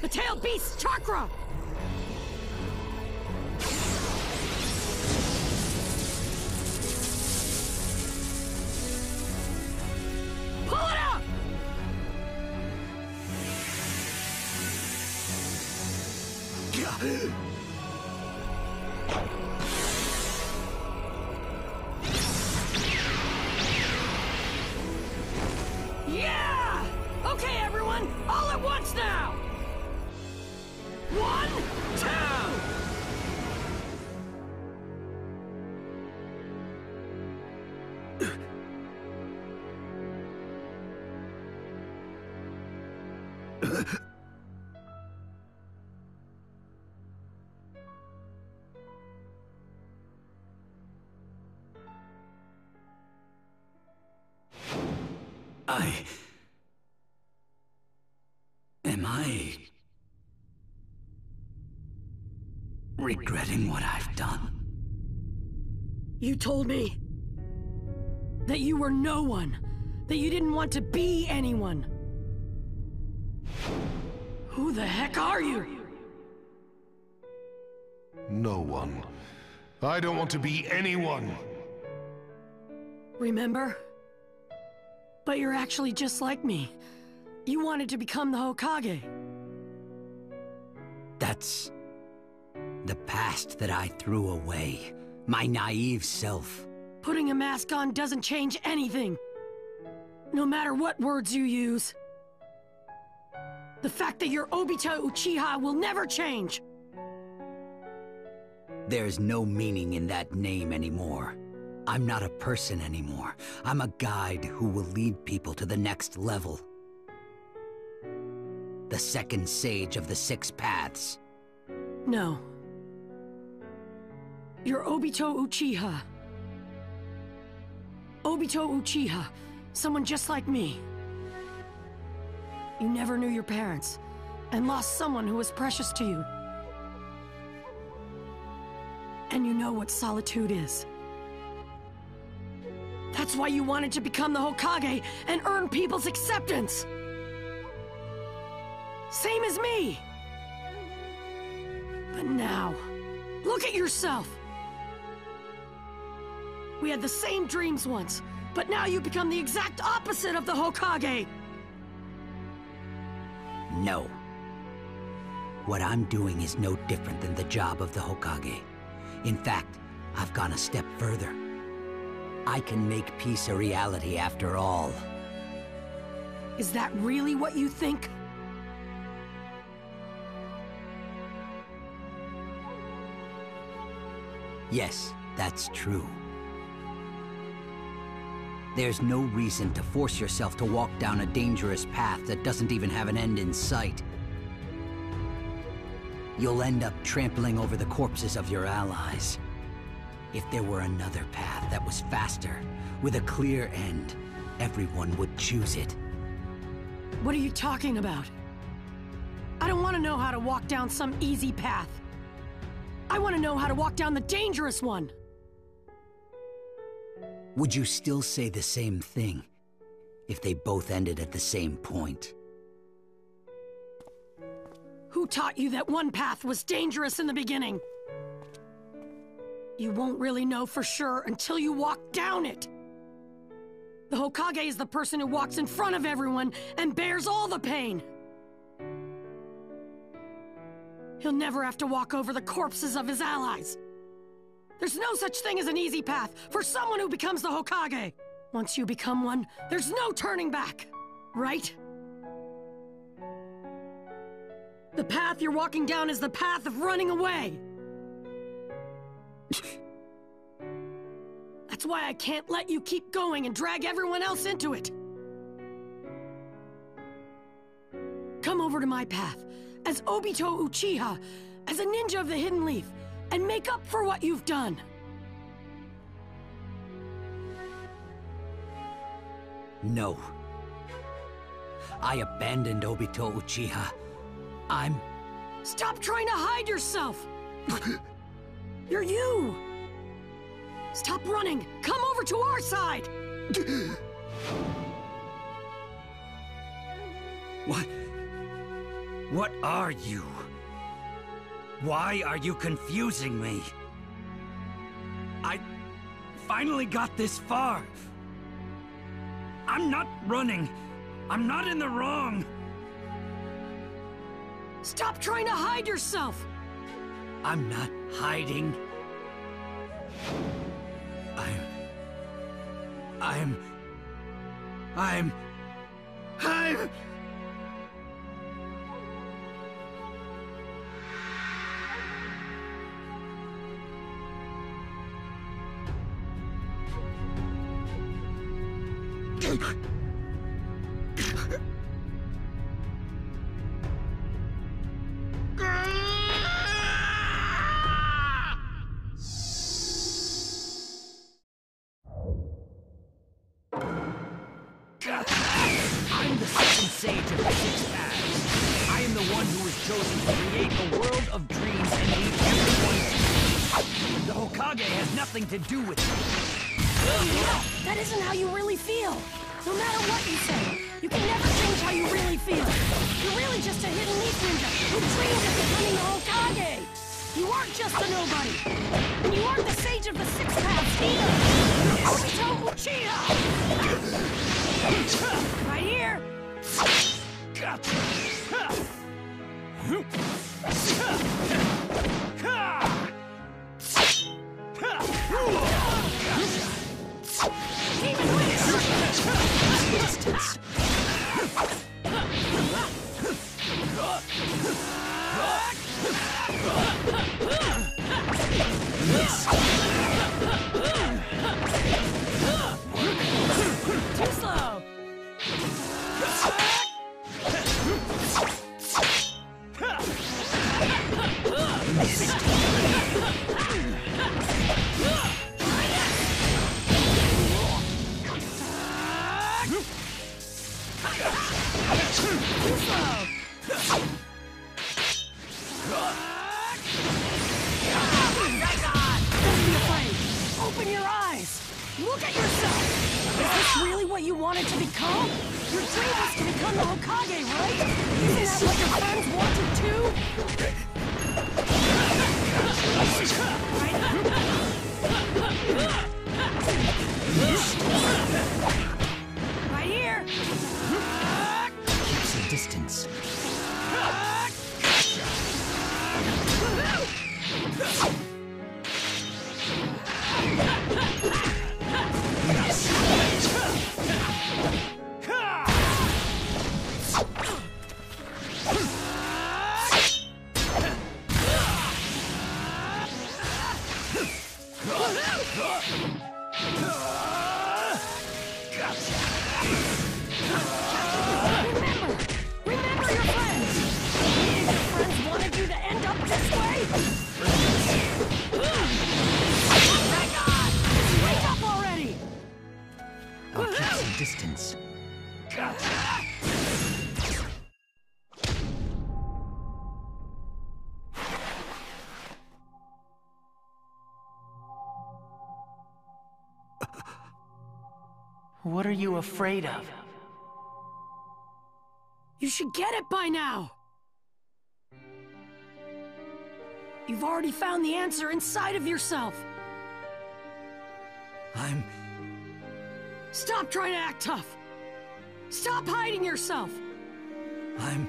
The tailed beast's chakra! I. Am I. regretting what I've done? You told me that you were no one, that you didn't want to be anyone. Who the heck are you? No one. I don't want to be anyone. Remember? But you're actually just like me. You wanted to become the Hokage. That's. the past that I threw away. My naive self. Putting a mask on doesn't change anything. No matter what words you use. The fact that you're Obito Uchiha will never change. There's no meaning in that name anymore. I'm not a person anymore. I'm a guide who will lead people to the next level. The second sage of the Six Paths. No. You're Obito Uchiha. Obito Uchiha. Someone just like me. You never knew your parents, and lost someone who was precious to you. And you know what solitude is. Why you wanted to become the Hokage and earn people's acceptance. Same as me. But now, look at yourself. We had the same dreams once, but now you've become the exact opposite of the Hokage. No. What I'm doing is no different than the job of the Hokage. In fact, I've gone a step further. I can make peace a reality after all. Is that really what you think? Yes, that's true. There's no reason to force yourself to walk down a dangerous path that doesn't even have an end in sight. You'll end up trampling over the corpses of your allies. If there were another path that was faster, with a clear end, everyone would choose it. What are you talking about? I don't want to know how to walk down some easy path. I want to know how to walk down the dangerous one. Would you still say the same thing if they both ended at the same point? Who taught you that one path was dangerous in the beginning? You won't really know for sure until you walk down it. The Hokage is the person who walks in front of everyone and bears all the pain. He'll never have to walk over the corpses of his allies. There's no such thing as an easy path for someone who becomes the Hokage. Once you become one, there's no turning back, right? The path you're walking down is the path of running away. That's why I can't let you keep going and drag everyone else into it. Come over to my path, as Obito Uchiha, as a ninja of the Hidden Leaf, and make up for what you've done. No. I abandoned Obito Uchiha. I'm... Stop trying to hide yourself! You're you! Stop running! Come over to our side! What? What are you? Why are you confusing me? I finally got this far. I'm not running. I'm not in the wrong. Stop trying to hide yourself! I'm not hiding. I'm... I'm... I'm... I'm... isn't how you really feel. No matter what you say, you can never change how you really feel. You're really just a hidden leaf ninja who dreams of becoming the Hokage. You aren't just a nobody. And you aren't the sage of the Six Paths either. Uchiha! Right here! Demon Remember! Remember your friends! Did your friends wanted to end up this way? Wake up already! I'll keep some distance. What are you afraid of? You should get it by now! You've already found the answer inside of yourself! I'm... Stop trying to act tough! Stop hiding yourself! I'm...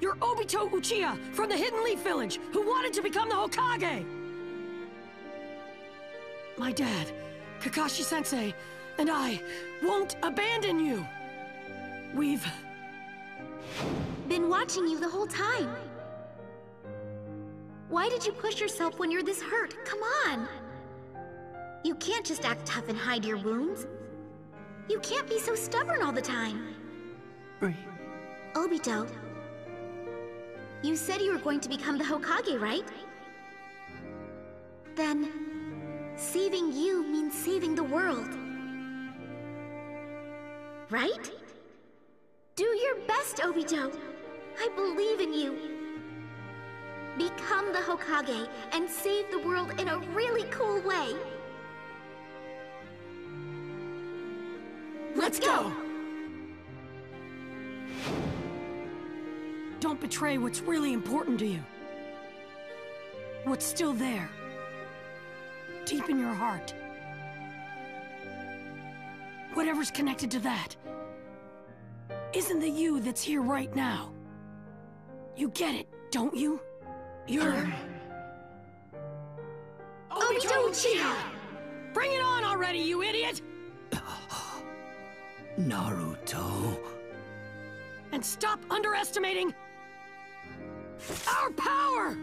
You're Obito Uchiha from the Hidden Leaf Village, who wanted to become the Hokage! My dad, Kakashi-sensei, and I won't abandon you! We've... Been watching you the whole time. Why did you push yourself when you're this hurt? Come on! You can't just act tough and hide your wounds. You can't be so stubborn all the time. Bree, Obito, you said you were going to become the Hokage, right? Then, saving you means saving the world. Right? Do your best, Obito. I believe in you. Become the Hokage and save the world in a really cool way. Let's go! Don't betray what's really important to you. What's still there. Deep in your heart. Whatever's connected to that. Isn't the you that's here right now. You get it, don't you? You're... Obito Uchiha! Bring it on already, you idiot! Naruto. And stop underestimating... our power!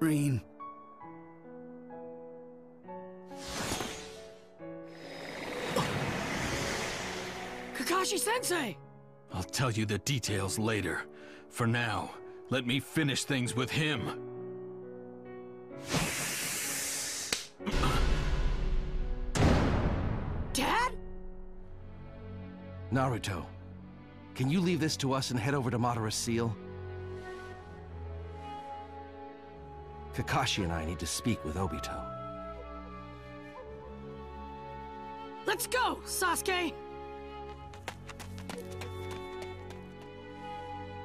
Green. Kakashi-sensei! I'll tell you the details later. For now, let me finish things with him. Dad? Naruto, can you leave this to us and head over to Madara Seal? Kakashi and I need to speak with Obito. Let's go, Sasuke!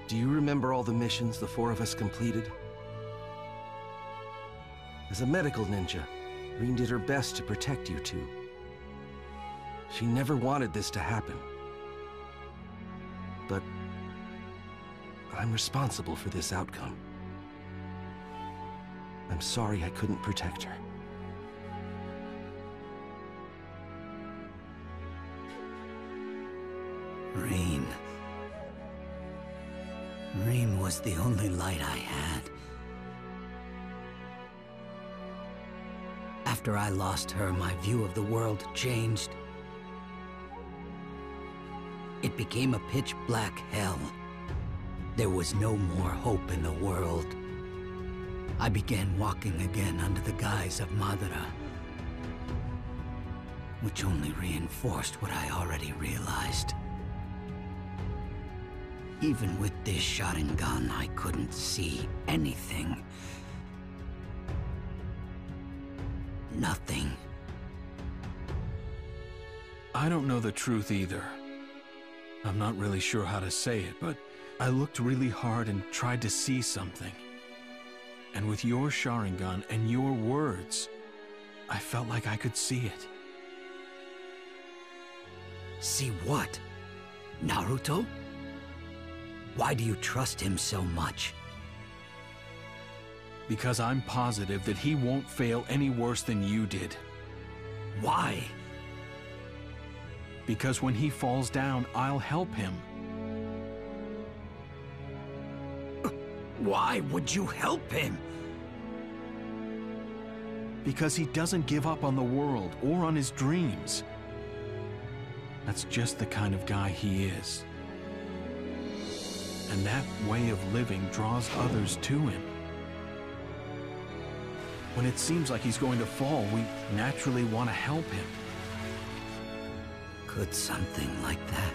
Do you remember all the missions the four of us completed? As a medical ninja, Rin did her best to protect you two. She never wanted this to happen. But I'm responsible for this outcome. I'm sorry I couldn't protect her. Rin. Rin was the only light I had. After I lost her, my view of the world changed. It became a pitch black hell. There was no more hope in the world. I began walking again under the guise of Madara. Which only reinforced what I already realized. Even with this Sharingan, I couldn't see anything. Nothing. I don't know the truth either. I'm not really sure how to say it, but I looked really hard and tried to see something. And with your Sharingan and your words, I felt like I could see it. See what? Naruto? Why do you trust him so much? Because I'm positive that he won't fail any worse than you did. Why? Because when he falls down, I'll help him. Why would you help him? Because he doesn't give up on the world or on his dreams. That's just the kind of guy he is. And that way of living draws others to him. When it seems like he's going to fall, we naturally want to help him. Could something like that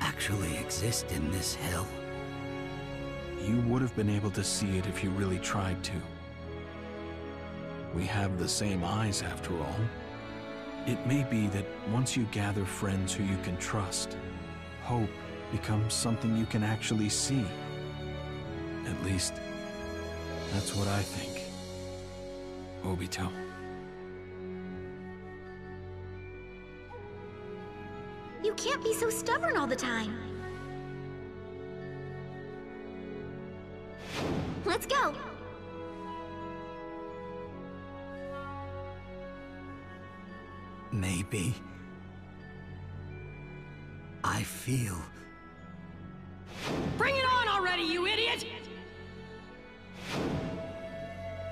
actually exist in this hell? You would have been able to see it if you really tried to. We have the same eyes, after all. It may be that once you gather friends who you can trust, hope becomes something you can actually see. At least, that's what I think. Obito. You can't be so stubborn all the time. Maybe. I feel... Bring it on already, you idiot!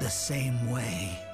The same way.